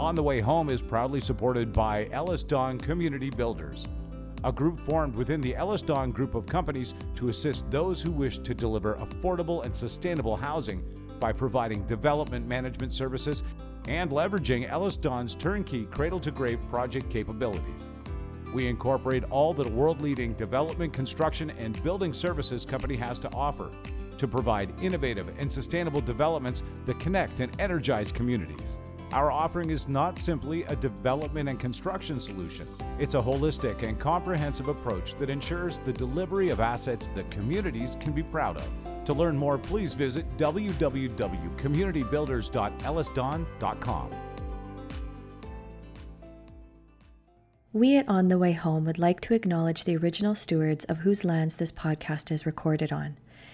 On the Way Home is proudly supported by EllisDon Community Builders, a group formed within the EllisDon group of companies to assist those who wish to deliver affordable and sustainable housing by providing development management services and leveraging EllisDon's turnkey cradle to grave project capabilities. We incorporate all that a world leading development, construction, and building services company has to offer to provide innovative and sustainable developments that connect and energize communities. Our offering is not simply a development and construction solution, it's a holistic and comprehensive approach that ensures the delivery of assets that communities can be proud of. To learn more, please visit www.communitybuilders.ellisdon.com. We at On the Way Home would like to acknowledge the original stewards of whose lands this podcast is recorded on.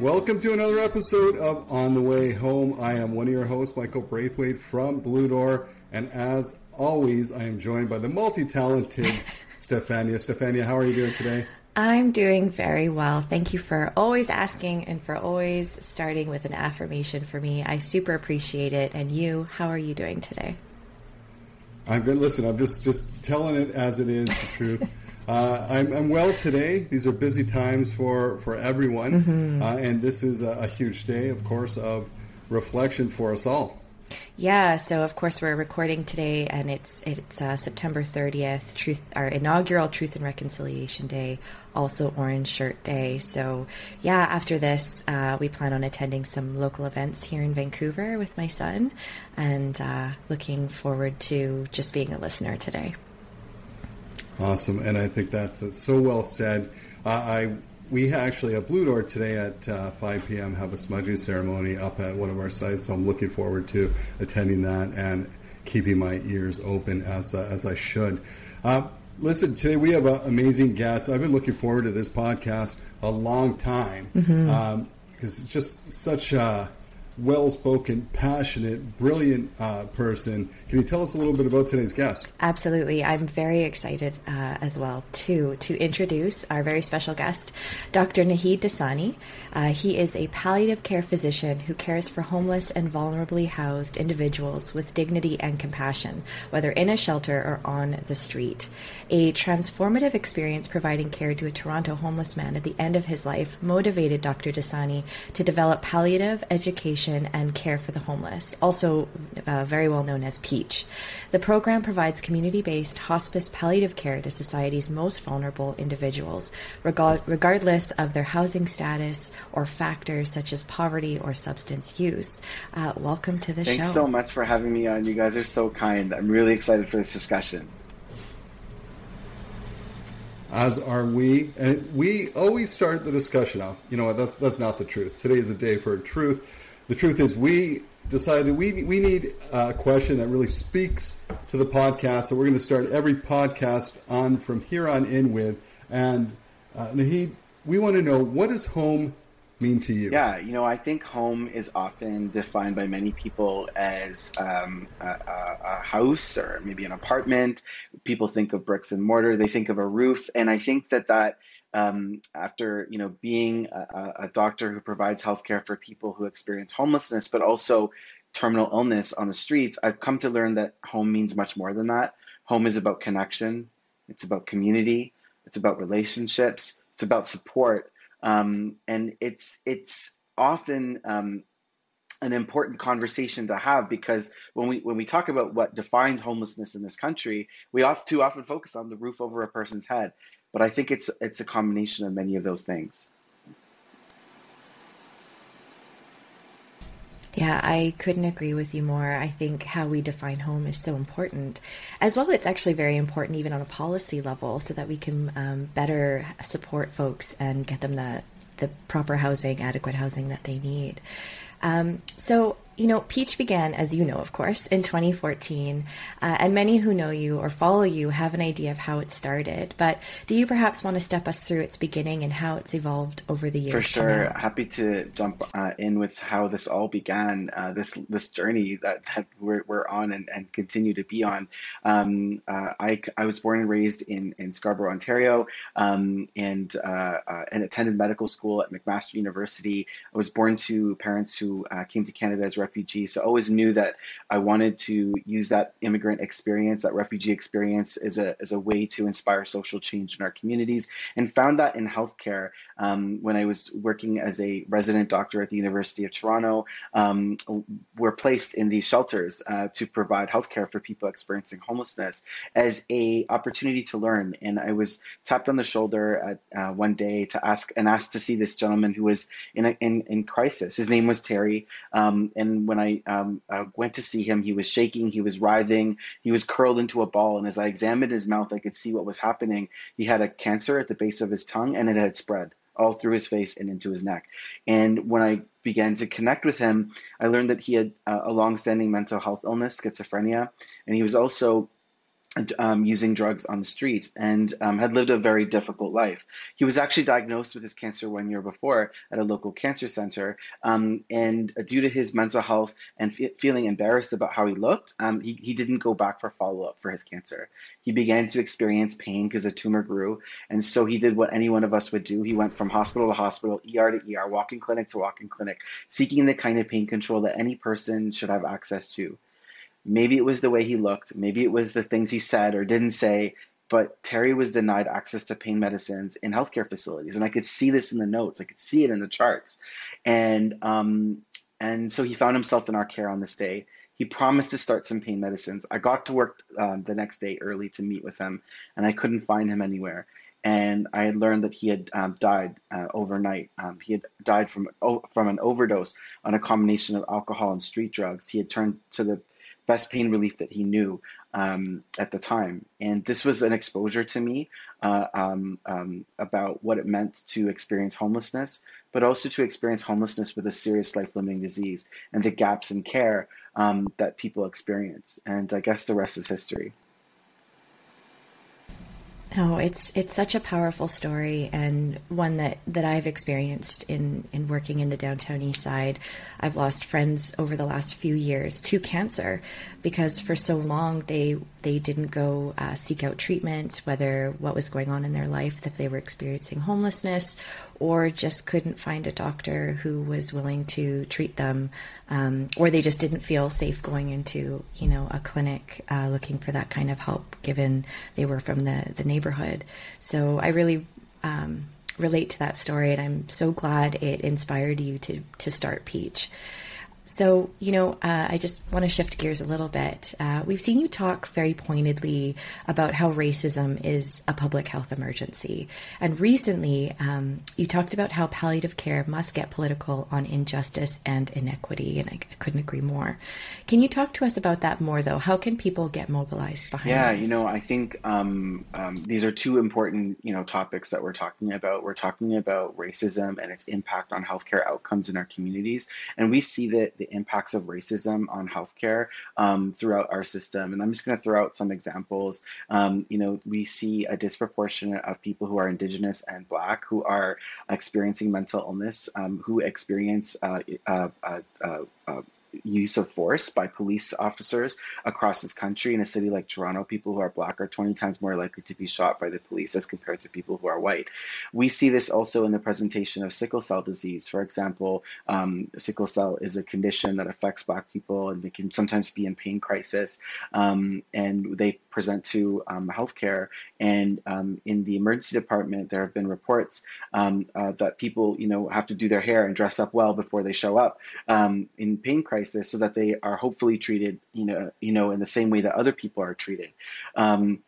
Welcome to another episode of On the Way Home. I am one of your hosts, Michael Braithwaite from Blue Door, and as always, I am joined by the multi-talented Stefania. Stefania, how are you doing today? I'm doing very well. Thank you for always asking and for always starting with an affirmation for me. I super appreciate it. And you, how are you doing today? I'm good. Listen, I'm just just telling it as it is, the truth. Uh, I'm, I'm, well today. These are busy times for, for everyone. Mm-hmm. Uh, and this is a, a, huge day, of course, of reflection for us all. Yeah, so of course we're recording today, and it's it's uh, September 30th, Truth, our inaugural Truth and Reconciliation Day, also Orange Shirt Day. So yeah, after this, uh, we plan on attending some local events here in Vancouver with my son, and uh, looking forward to just being a listener today. Awesome, and I think that's, that's so well said. Uh, I we actually at Blue Door today at uh, 5 p.m. have a smudging ceremony up at one of our sites, so I'm looking forward to attending that and keeping my ears open as uh, as I should. Uh, listen, today we have an amazing guest. I've been looking forward to this podcast a long time because mm-hmm. um, it's just such a well spoken, passionate, brilliant uh, person. Can you tell us a little bit about today's guest? Absolutely. I'm very excited uh, as well to, to introduce our very special guest, Dr. Naheed Dosani. Uh, he is a palliative care physician who cares for homeless and vulnerably housed individuals with dignity and compassion, whether in a shelter or on the street. A transformative experience providing care to a Toronto homeless man at the end of his life motivated Dr. Dasani to develop palliative education and care for the homeless, also uh, very well known as PEACH. The program provides community based hospice palliative care to society's most vulnerable individuals, regard- regardless of their housing status or factors such as poverty or substance use. Uh, welcome to the Thanks show. Thanks so much for having me on. You guys are so kind. I'm really excited for this discussion as are we. And we always start the discussion off. You know what? That's that's not the truth. Today is a day for truth the truth is, we decided we we need a question that really speaks to the podcast. So we're going to start every podcast on from here on in with. And uh, Naheed, we want to know what does home mean to you? Yeah, you know, I think home is often defined by many people as um, a, a, house or maybe an apartment. People think of bricks and mortar. They think of a roof, and I think that that um, after you know being a, a, doctor who provides healthcare for people who experience homelessness, but also terminal illness on the streets, I've come to learn that home means much more than that. Home is about connection, it's about community, it's about relationships, it's about support, um, and it's it's often um, an important conversation to have because when we when we talk about what defines homelessness in this country, we often too often focus on the roof over a person's head. But I think it's it's a combination of many of those things. Yeah, I couldn't agree with you more. I think how we define home is so important. As well, it's actually very important even on a policy level so that we can um, better support folks and get them the, the proper housing, adequate housing that they need. Um, so, you know, Peach began, as you know, of course, in 2014, uh, and many who know you or follow you have an idea of how it started. But do you perhaps want to step us through its beginning and how it's evolved over the years? For sure, happy to jump uh, in with how this all began. Uh, this this journey that, that we're, we're on and, and continue to be on. Um, uh, I I was born and raised in in Scarborough, Ontario, um, and uh, uh, and attended medical school at McMaster University. I was born to parents who came to Canada as refugees. So I always knew that I wanted to use that immigrant experience, that refugee experience, as a, as a way to inspire social change in our communities, and found that in healthcare um, when I was working as a resident doctor at the University of Toronto. Um, we're placed in these shelters uh, to provide healthcare for people experiencing homelessness as a opportunity to learn. And I was tapped on the shoulder at, uh, one day to ask and asked to see this gentleman who was in a, in, in crisis. His name was Terry, um, and when I um, uh, went to see him, he was shaking, he was writhing, he was curled into a ball. And as I examined his mouth, I could see what was happening. He had a cancer at the base of his tongue, and it had spread all through his face and into his neck. And when I began to connect with him, I learned that he had uh, a long-standing mental health illness, schizophrenia, and he was also um, using drugs on the street and um, had lived a very difficult life. He was actually diagnosed with his cancer one year before at a local cancer center. Um, and due to his mental health and f- feeling embarrassed about how he looked, um, he, he didn't go back for follow up for his cancer. He began to experience pain because the tumor grew. And so he did what any one of us would do. He went from hospital to hospital, ER to ER, walk in clinic to walk in clinic, seeking the kind of pain control that any person should have access to. Maybe it was the way he looked, maybe it was the things he said or didn't say, but Terry was denied access to pain medicines in healthcare facilities. And I could see this in the notes, I could see it in the charts. And, um, and so he found himself in our care on this day. He promised to start some pain medicines. I got to work um, the next day early to meet with him, and I couldn't find him anywhere. And I had learned that he had um, died uh, overnight. Um, he had died from oh, from an overdose on a combination of alcohol and street drugs. He had turned to the best pain relief that he knew um, at the time. And this was an exposure to me uh, um, um, about what it meant to experience homelessness, but also to experience homelessness with a serious life limiting disease and the gaps in care um, that people experience. And I guess the rest is history. No, it's it's such a powerful story and one that, that I've experienced in, in working in the downtown east side. I've lost friends over the last few years to cancer because for so long they they didn't go uh, seek out treatment, whether what was going on in their life, if they were experiencing homelessness or just couldn't find a doctor who was willing to treat them, um, or they just didn't feel safe going into you know a clinic uh, looking for that kind of help, given they were from the the neighborhood. So I really. Um, relate to that story and I'm so glad it inspired you to to start Peach. So, you know, uh, I just want to shift gears a little bit. Uh, we've seen you talk very pointedly about how racism is a public health emergency. And recently, um, you talked about how palliative care must get political on injustice and inequity. And I, I, couldn't agree more. Can you talk to us about that more, though? How can people get mobilized behind Yeah, this? you know, I think um, um, these are two important, you know, topics that we're talking about. We're talking about racism and its impact on healthcare outcomes in our communities. And we see that the impacts of racism on healthcare um, throughout our system. And I'm just going to throw out some examples. Um, you know, we see a disproportionate of people who are Indigenous and Black who are experiencing mental illness, um, who experience uh, uh, uh, uh use of force by police officers across this country. In a city like Toronto, people who are black are 20 times more likely to be shot by the police as compared to people who are white. We see this also in the presentation of sickle cell disease. For example, um, sickle cell is a condition that affects black people and they can sometimes be in pain crisis um, and they present to um, healthcare. And um, in the emergency department, there have been reports um, uh, that people, you know, have to do their hair and dress up well before they show up um, in pain crisis crisis so that they are hopefully treated, you know, you know, in the same way that other people are treated. Um,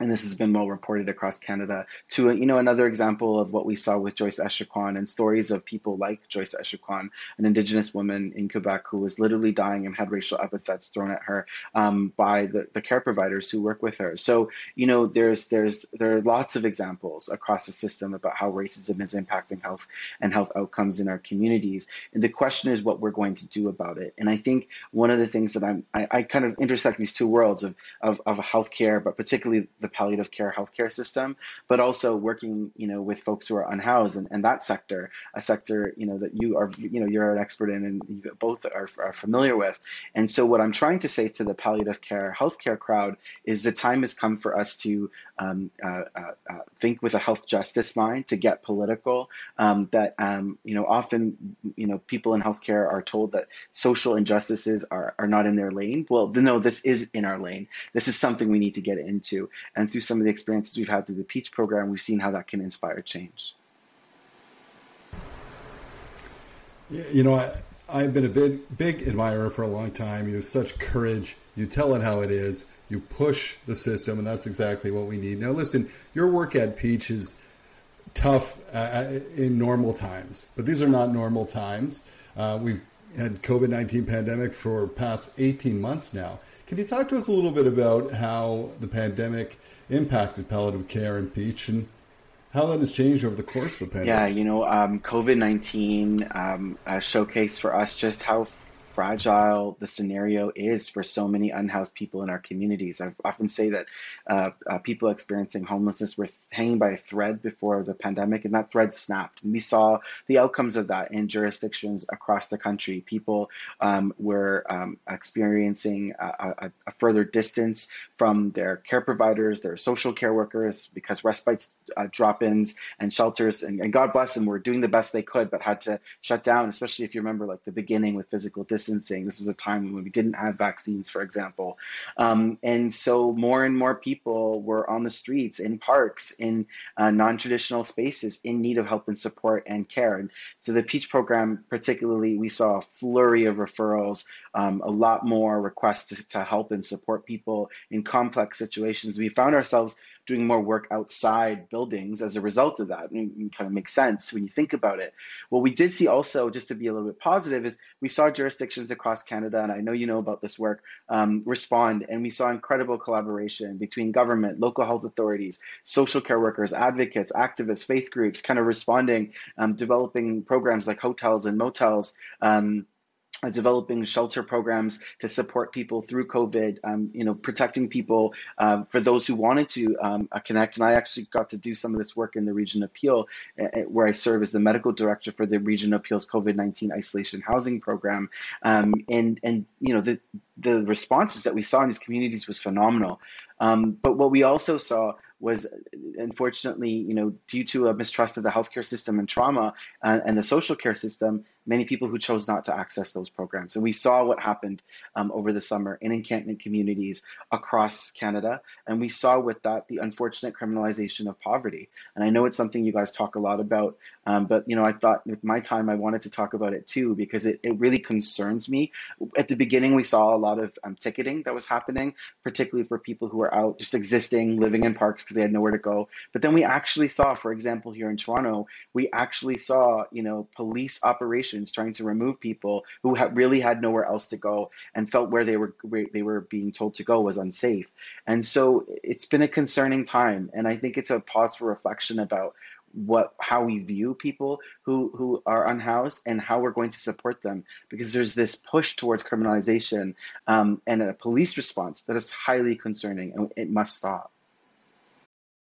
and this has been well reported across Canada, to you know another example of what we saw with Joyce Echaquan and stories of people like Joyce Echaquan, an Indigenous woman in Quebec who was literally dying and had racial epithets thrown at her um, by the, the care providers who work with her. So you know there's there's there are lots of examples across the system about how racism is impacting health and health outcomes in our communities. And the question is what we're going to do about it. And I think one of the things that I'm I, I kind of intersect these two worlds of of, of healthcare, but particularly the the palliative care healthcare system, but also working, you know, with folks who are unhoused and, and that sector, a sector, you know, that you are, you know, you're an expert in and you both are, are familiar with. And so what I'm trying to say to the palliative care healthcare crowd is the time has come for us to um, uh, uh, uh, think with a health justice mind, to get political. Um, that um, you know, often you know, people in healthcare are told that social injustices are are not in their lane. Well, no, this is in our lane. This is something we need to get into. And through some of the experiences we've had through the Peach program, we've seen how that can inspire change. You know, I, I've been a big, big admirer for a long time. You have such courage. You tell it how it is. You push the system, and that's exactly what we need. Now, listen, your work at Peach is tough uh, in normal times, but these are not normal times. Uh, we've had COVID nineteen pandemic for past eighteen months now. Can you talk to us a little bit about how the pandemic impacted palliative care in Peach and how that has changed over the course of the pandemic? Yeah, you know, um, COVID nineteen um, showcased for us just how fragile the scenario is for so many unhoused people in our communities. I often say that uh, uh, people experiencing homelessness were hanging by a thread before the pandemic, and that thread snapped. And we saw the outcomes of that in jurisdictions across the country. People um, were um, experiencing a, a, a, further distance from their care providers, their social care workers, because respite uh, drop ins and shelters, and, and God bless them, were doing the best they could, but had to shut down, especially if you remember like the beginning with physical distance distancing. This is a time when we didn't have vaccines, for example. Um, and so more and more people were on the streets, in parks, in uh, non traditional spaces in need of help and support and care. And so the Peach program, particularly, we saw a flurry of referrals, um, a lot more requests to, to help and support people in complex situations. We found ourselves doing more work outside buildings as a result of that. Kind of makes sense when you think about it. What we did see also, just to be a little bit positive, is we saw jurisdictions across Canada, and I know you know about this work, um, respond. And we saw incredible collaboration between government, local health authorities, social care workers, advocates, activists, faith groups, kind of responding, um, developing programs like hotels and motels. Um, uh, developing shelter programs to support people through COVID, um, you know, protecting people uh, for those who wanted to um, uh, connect. And I actually got to do some of this work in the Region of Peel, uh, uh, where I serve as the medical director for the Region of Peel's COVID nineteen isolation housing program. Um, and and you know the the responses that we saw in these communities was phenomenal. Um, but what we also saw was unfortunately, you know, due to a mistrust of the healthcare system and trauma uh, and the social care system, many people who chose not to access those programs. And we saw what happened um, over the summer in encampment communities across Canada. And we saw with that the unfortunate criminalization of poverty. And I know it's something you guys talk a lot about, um, but you know, I thought with my time I wanted to talk about it too because it, it really concerns me. At the beginning, we saw a lot of um, ticketing that was happening, particularly for people who are out just existing, living in parks because they had nowhere to go. But then we actually saw, for example, here in Toronto, we actually saw, you know, police operations trying to remove people who ha- really had nowhere else to go and felt where they were where they were being told to go was unsafe. And so it's been a concerning time, and I think it's a pause for reflection about what how we view people who who are unhoused and how we're going to support them because there's this push towards criminalization um, and a police response that is highly concerning and it must stop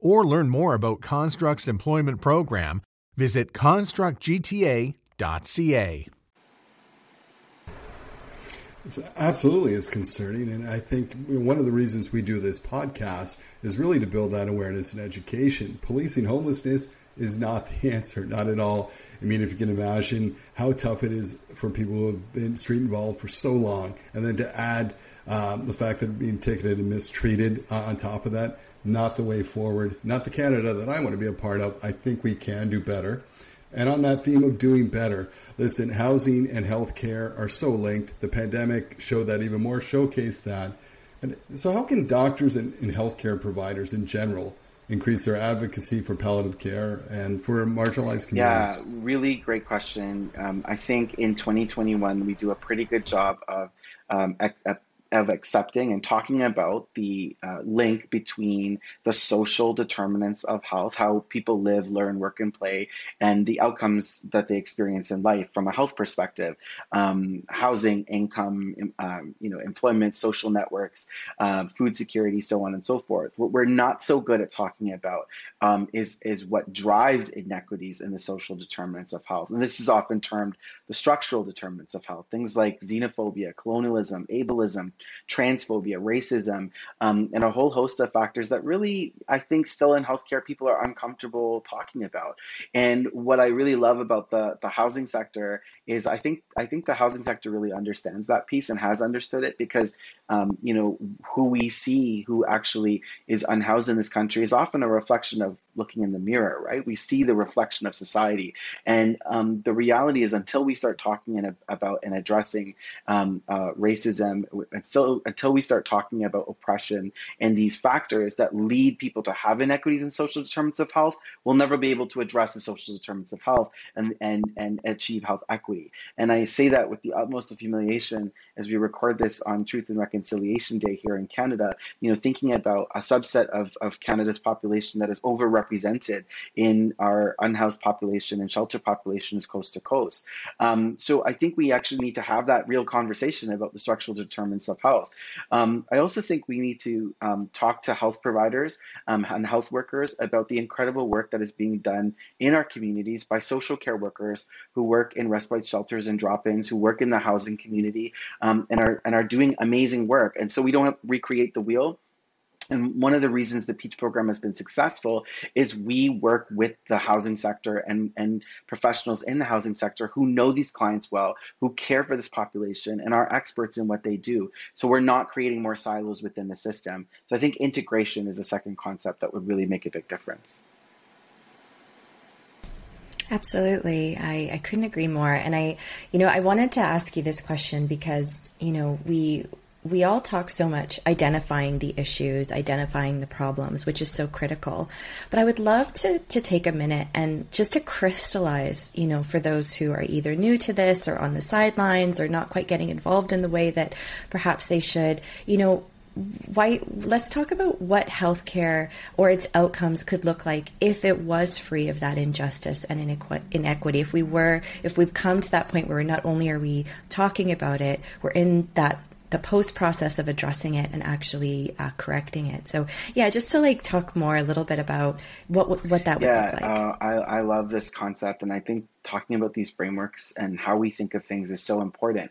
or learn more about Construct's employment program, visit constructgta.ca. It's absolutely, it's concerning, and I think one of the reasons we do this podcast is really to build that awareness and education. Policing homelessness is not the answer, not at all. I mean, if you can imagine how tough it is for people who have been street involved for so long, and then to add um, the fact that being ticketed and mistreated uh, on top of that, not the way forward, not the Canada that I want to be a part of. I think we can do better. And on that theme of doing better, listen, housing and healthcare are so linked. The pandemic showed that even more, showcased that. And so, how can doctors and, and healthcare providers in general increase their advocacy for palliative care and for marginalized communities? Yeah, really great question. Um, I think in 2021, we do a pretty good job of um, of accepting and talking about the uh, link between the social determinants of health, how people live, learn, work, and play, and the outcomes that they experience in life from a health perspective, um, housing, income, um, you know, employment, social networks, uh, food security, so on and so forth. What we're not so good at talking about um, is is what drives inequities in the social determinants of health, and this is often termed the structural determinants of health. Things like xenophobia, colonialism, ableism transphobia, racism, um, and a whole host of factors that really, I think, still in healthcare, people are uncomfortable talking about. And what I really love about the the housing sector is I think I think the housing sector really understands that piece and has understood it because um, you know who we see who actually is unhoused in this country is often a reflection of looking in the mirror, right? We see the reflection of society, and um, the reality is until we start talking in a, about and addressing um, uh, racism, until until we start talking about oppression and these factors that lead people to have inequities in social determinants of health, we'll never be able to address the social determinants of health and and and achieve health equity. And I say that with the utmost of humiliation as we record this on Truth and Reconciliation Day here in Canada. You know, thinking about a subset of of Canada's population that is overrepresented in our unhoused population and shelter populations coast to coast. Um, so I think we actually need to have that real conversation about the structural determinants of health. Um, I also think we need to um, talk to health providers um, and health workers about the incredible work that is being done in our communities by social care workers who work in respite shelters and drop-ins, who work in the housing community, um, and are and are doing amazing work. And so we don't recreate the wheel and one of the reasons the Peach program has been successful is we work with the housing sector and, and professionals in the housing sector who know these clients well, who care for this population, and are experts in what they do. So we're not creating more silos within the system. So I think integration is a second concept that would really make a big difference. Absolutely. I, I couldn't agree more. And I, you know, I wanted to ask you this question because, you know, we we all talk so much identifying the issues, identifying the problems, which is so critical. But I would love to to take a minute and just to crystallize, you know, for those who are either new to this or on the sidelines or not quite getting involved in the way that perhaps they should, you know, why let's talk about what healthcare or its outcomes could look like if it was free of that injustice and inequity if we were if we've come to that point where not only are we talking about it we're in that the post process of addressing it and actually uh, correcting it. So yeah, just to like talk more a little bit about what what that would yeah, look like. Uh, I I love this concept, and I think talking about these frameworks and how we think of things is so important.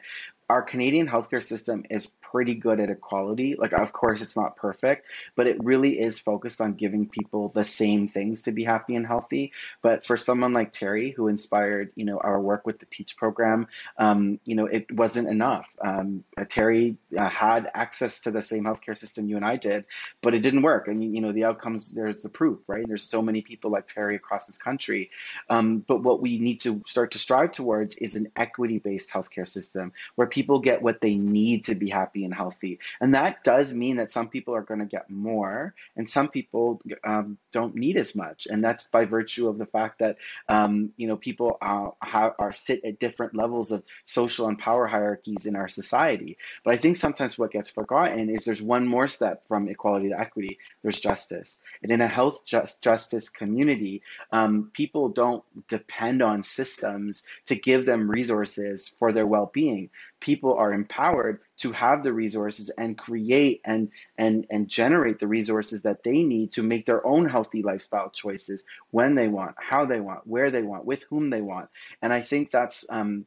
Our Canadian healthcare system is pretty good at equality. Like, of course, it's not perfect, but it really is focused on giving people the same things to be happy and healthy. But for someone like Terry, who inspired, you know, our work with the Peach program, um, you know, it wasn't enough. Um, uh, Terry uh, had access to the same healthcare system you and I did, but it didn't work. And you know, the outcomes there's the proof, right? There's so many people like Terry across this country. Um, but what we need to start to strive towards is an equity-based healthcare system where people get what they need to be happy happy and healthy. And that does mean that some people are going to get more and some people um, don't need as much. And that's by virtue of the fact that, um, you know, people uh, have, are sit at different levels of social and power hierarchies in our society. But I think sometimes what gets forgotten is there's one more step from equality to equity. There's justice. And in a health just, justice community, um, people don't depend on systems to give them resources for their well-being. People are empowered to have the resources and create and and and generate the resources that they need to make their own healthy lifestyle choices when they want, how they want, where they want, with whom they want. And I think that's um,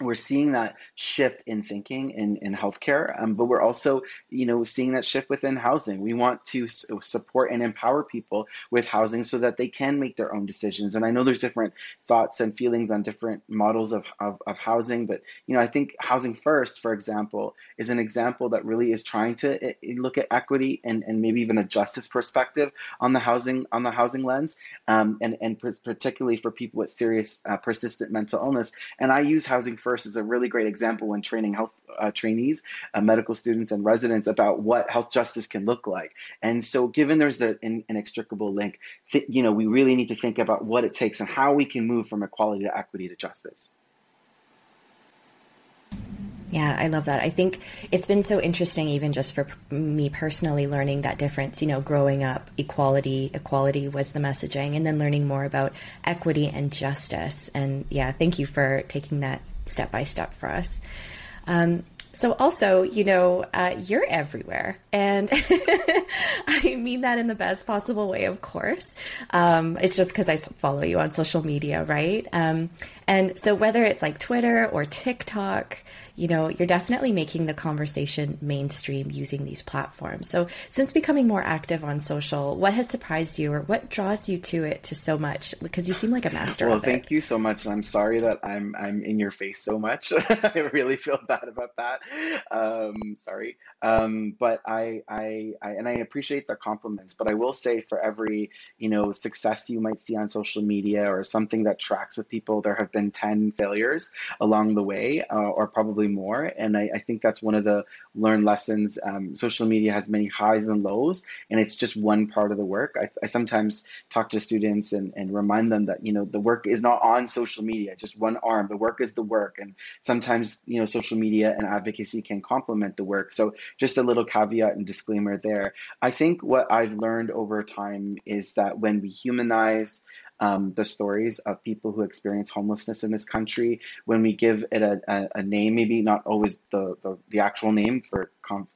we're seeing that shift in thinking in, in healthcare, um, but we're also, you know, seeing that shift within housing. We want to support and empower people with housing so that they can make their own decisions. And I know there's different thoughts and feelings on different models of, of, of housing, but, you know, I think Housing First, for example, is an example that really is trying to eh, eh, look at equity and, and maybe even a justice perspective on the housing on the housing lens, um, and, and particularly for people with serious uh, persistent mental illness. And I use Housing First first is a really great example when training health uh, trainees, uh, medical students, and residents about what health justice can look like. And so, given there's the in, inextricable link, th- you know, we really need to think about what it takes and how we can move from equality to equity to justice. Yeah, I love that. I think it's been so interesting, even just for me personally, learning that difference. You know, growing up, equality, equality was the messaging, and then learning more about equity and justice. And yeah, thank you for taking that step by step for us. Um, so also, you know, uh, you're everywhere, and I mean that in the best possible way, of course. Um, it's just because I follow you on social media, right? Um, and so whether it's like Twitter or TikTok, you know, you're definitely making the conversation mainstream using these platforms. So, since becoming more active on social, what has surprised you or what draws you to it to so much? Because you seem like a master well, thank you so much. I'm sorry that I'm I'm in your face so much. I really feel bad about that. Um, sorry. Um, but I, I, I, and I appreciate the compliments, but I will say for every, you know, success you might see on social media or something that tracks with people, there have been 10 failures along the way, uh, or probably more. And I, I, think that's one of the learned lessons. Um, social media has many highs and lows, and it's just one part of the work. I, I sometimes talk to students and, and remind them that, you know, the work is not on social media, just one arm. The work is the work. And sometimes, you know, social media and advocacy can complement the work. So just a little caveat and disclaimer there. I think what I've learned over time is that when we humanize um, the stories of people who experience homelessness in this country, when we give it a, a, a name, maybe not always the, the, the actual name for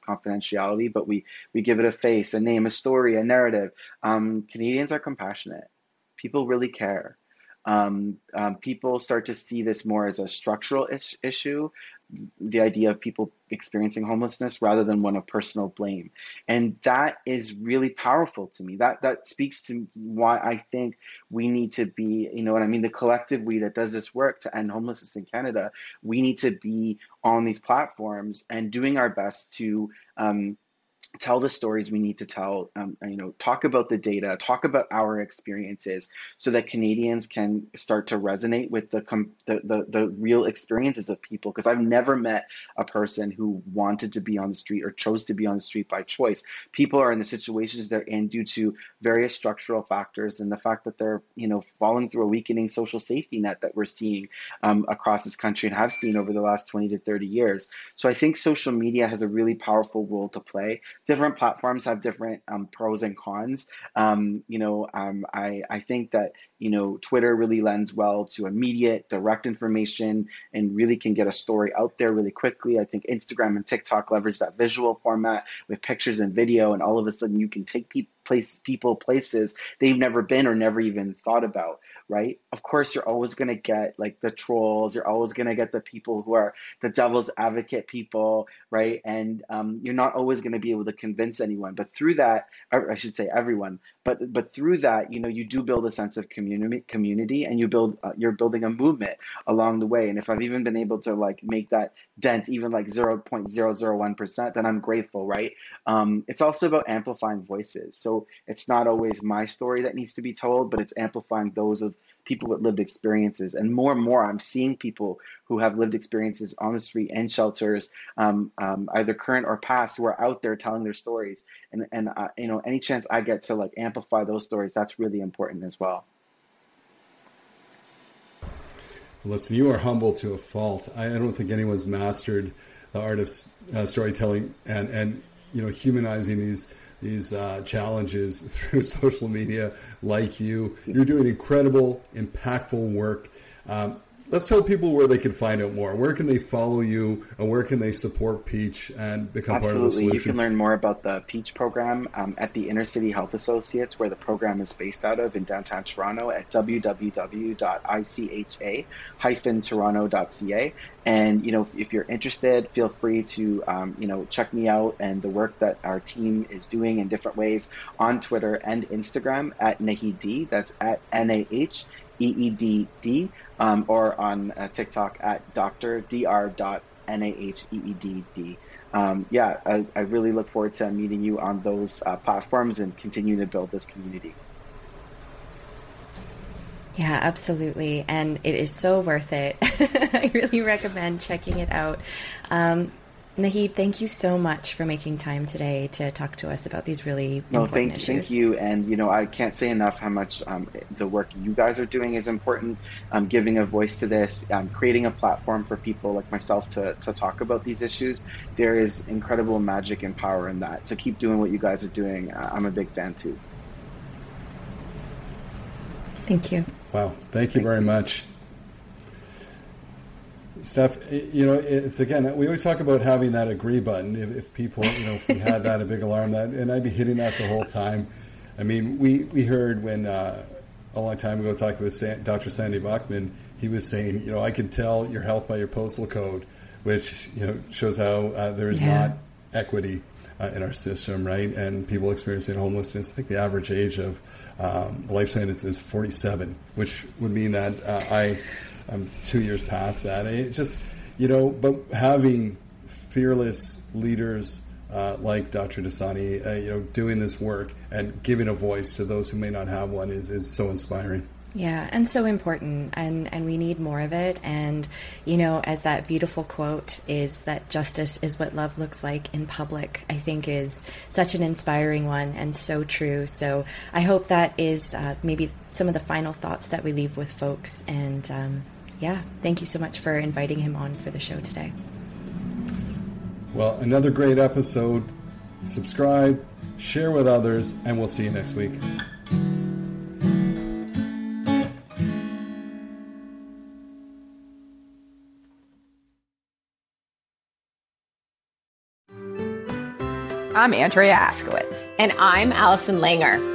confidentiality, but we, we give it a face, a name, a story, a narrative. Um, Canadians are compassionate. People really care. Um, um, people start to see this more as a structural is- issue the idea of people experiencing homelessness rather than one of personal blame. And that is really powerful to me. That that speaks to why i think we need to be you know what i mean the collective we that does this work to end homelessness in canada we need to be on these platforms and doing our best to um, tell the stories we need to tell um, you know talk about the data talk about our experiences so that canadians can start to resonate with the the, the, the real experiences of people. Because i've never met a person who wanted to be on the street or chose to be on the street by choice. People are in the situations they're in due to various structural factors and the fact that they're you know falling through a weakening social safety net that we're seeing um, across this country and have seen over the last 20 to 30 years. So i think social media has a really powerful role to play different platforms have different um, pros and cons. Um, you know, um, I I think that you know Twitter really lends well to immediate, direct information, and really can get a story out there really quickly. I think Instagram and TikTok leverage that visual format with pictures and video, and all of a sudden you can take pe- place people places they've never been or never even thought about right? Of course you're always going to get like the trolls. You're always going to get the people who are the devil's advocate people right? And um, you're not always going to be able to convince anyone. But through that i should say everyone but but through that you know you do build a sense of community community and you build uh, you're building a movement along the way. And if i've even been able to like make that dent even like 0.001% then i'm grateful right? Um, it's also about amplifying voices. So it's not always my story that needs to be told, but it's amplifying those of people with lived experiences. And more and more, I'm seeing people who have lived experiences on the street and shelters, um, um, either current or past, who are out there telling their stories. And and uh, you know, any chance I get to like amplify those stories, that's really important as well. Listen, you are humble to a fault. I, I don't think anyone's mastered the art of uh, storytelling and and you know humanizing these these uh, challenges through social media like you. You're doing incredible, impactful work. Um, let's tell people where they can find out more. Where can they follow you, and where can they support Peach and become Absolutely. part of the solution? Absolutely. You can learn more about the Peach program um, at the Inner City Health Associates, where the program is based out of in downtown Toronto at www.icha-toronto.ca. And you know, if, if, you're interested, feel free to um, you know check me out and the work that our team is doing in different ways on Twitter and Instagram at Naheed. That's at N A H E E D D, um, or on uh, TikTok at Dr. Dr. Dot N A H E E D D. Um, yeah, I, I, really look forward to meeting you on those uh, platforms and continue to build this community. Yeah, absolutely. And it is so worth it. I really recommend checking it out. Um, Naheed, thank you so much for making time today to talk to us about these really no, important thank, issues. Thank you. And, you know, I can't say enough how much um, the work you guys are doing is important. Um, giving a voice to this, um, creating a platform for people like myself to, to talk about these issues. There is incredible magic and power in that. So keep doing what you guys are doing. I'm a big fan too. Thank you. Wow. Thank you very much. Steph, you know, it's again, we always talk about having that agree button. If, if people, you know, if we had that, a big alarm, that, and I'd be hitting that the whole time. I mean, we, we heard when uh, a long time ago talking with Dr. Sandy Buchman, he was saying, you know, I can tell your health by your postal code, which, you know, shows how uh, there is yeah. not equity uh, in our system, right? And people experiencing homelessness, I think the average age of um, lifespan is, is 47, which would mean that uh, I I'm two years past that. It just, you know, but having fearless leaders uh, like Dr. Dosani, uh, you know, doing this work and giving a voice to those who may not have one is, is so inspiring. Yeah, and so important, and and we need more of it. And you know, as that beautiful quote is that justice is what love looks like in public. I think is such an inspiring one and so true. So I hope that is uh, maybe some of the final thoughts that we leave with folks. And um, yeah, thank you so much for inviting him on for the show today. Well, another great episode. Subscribe, share with others, and we'll see you next week. I'm Andrea Askowitz. And I'm Allison Langer.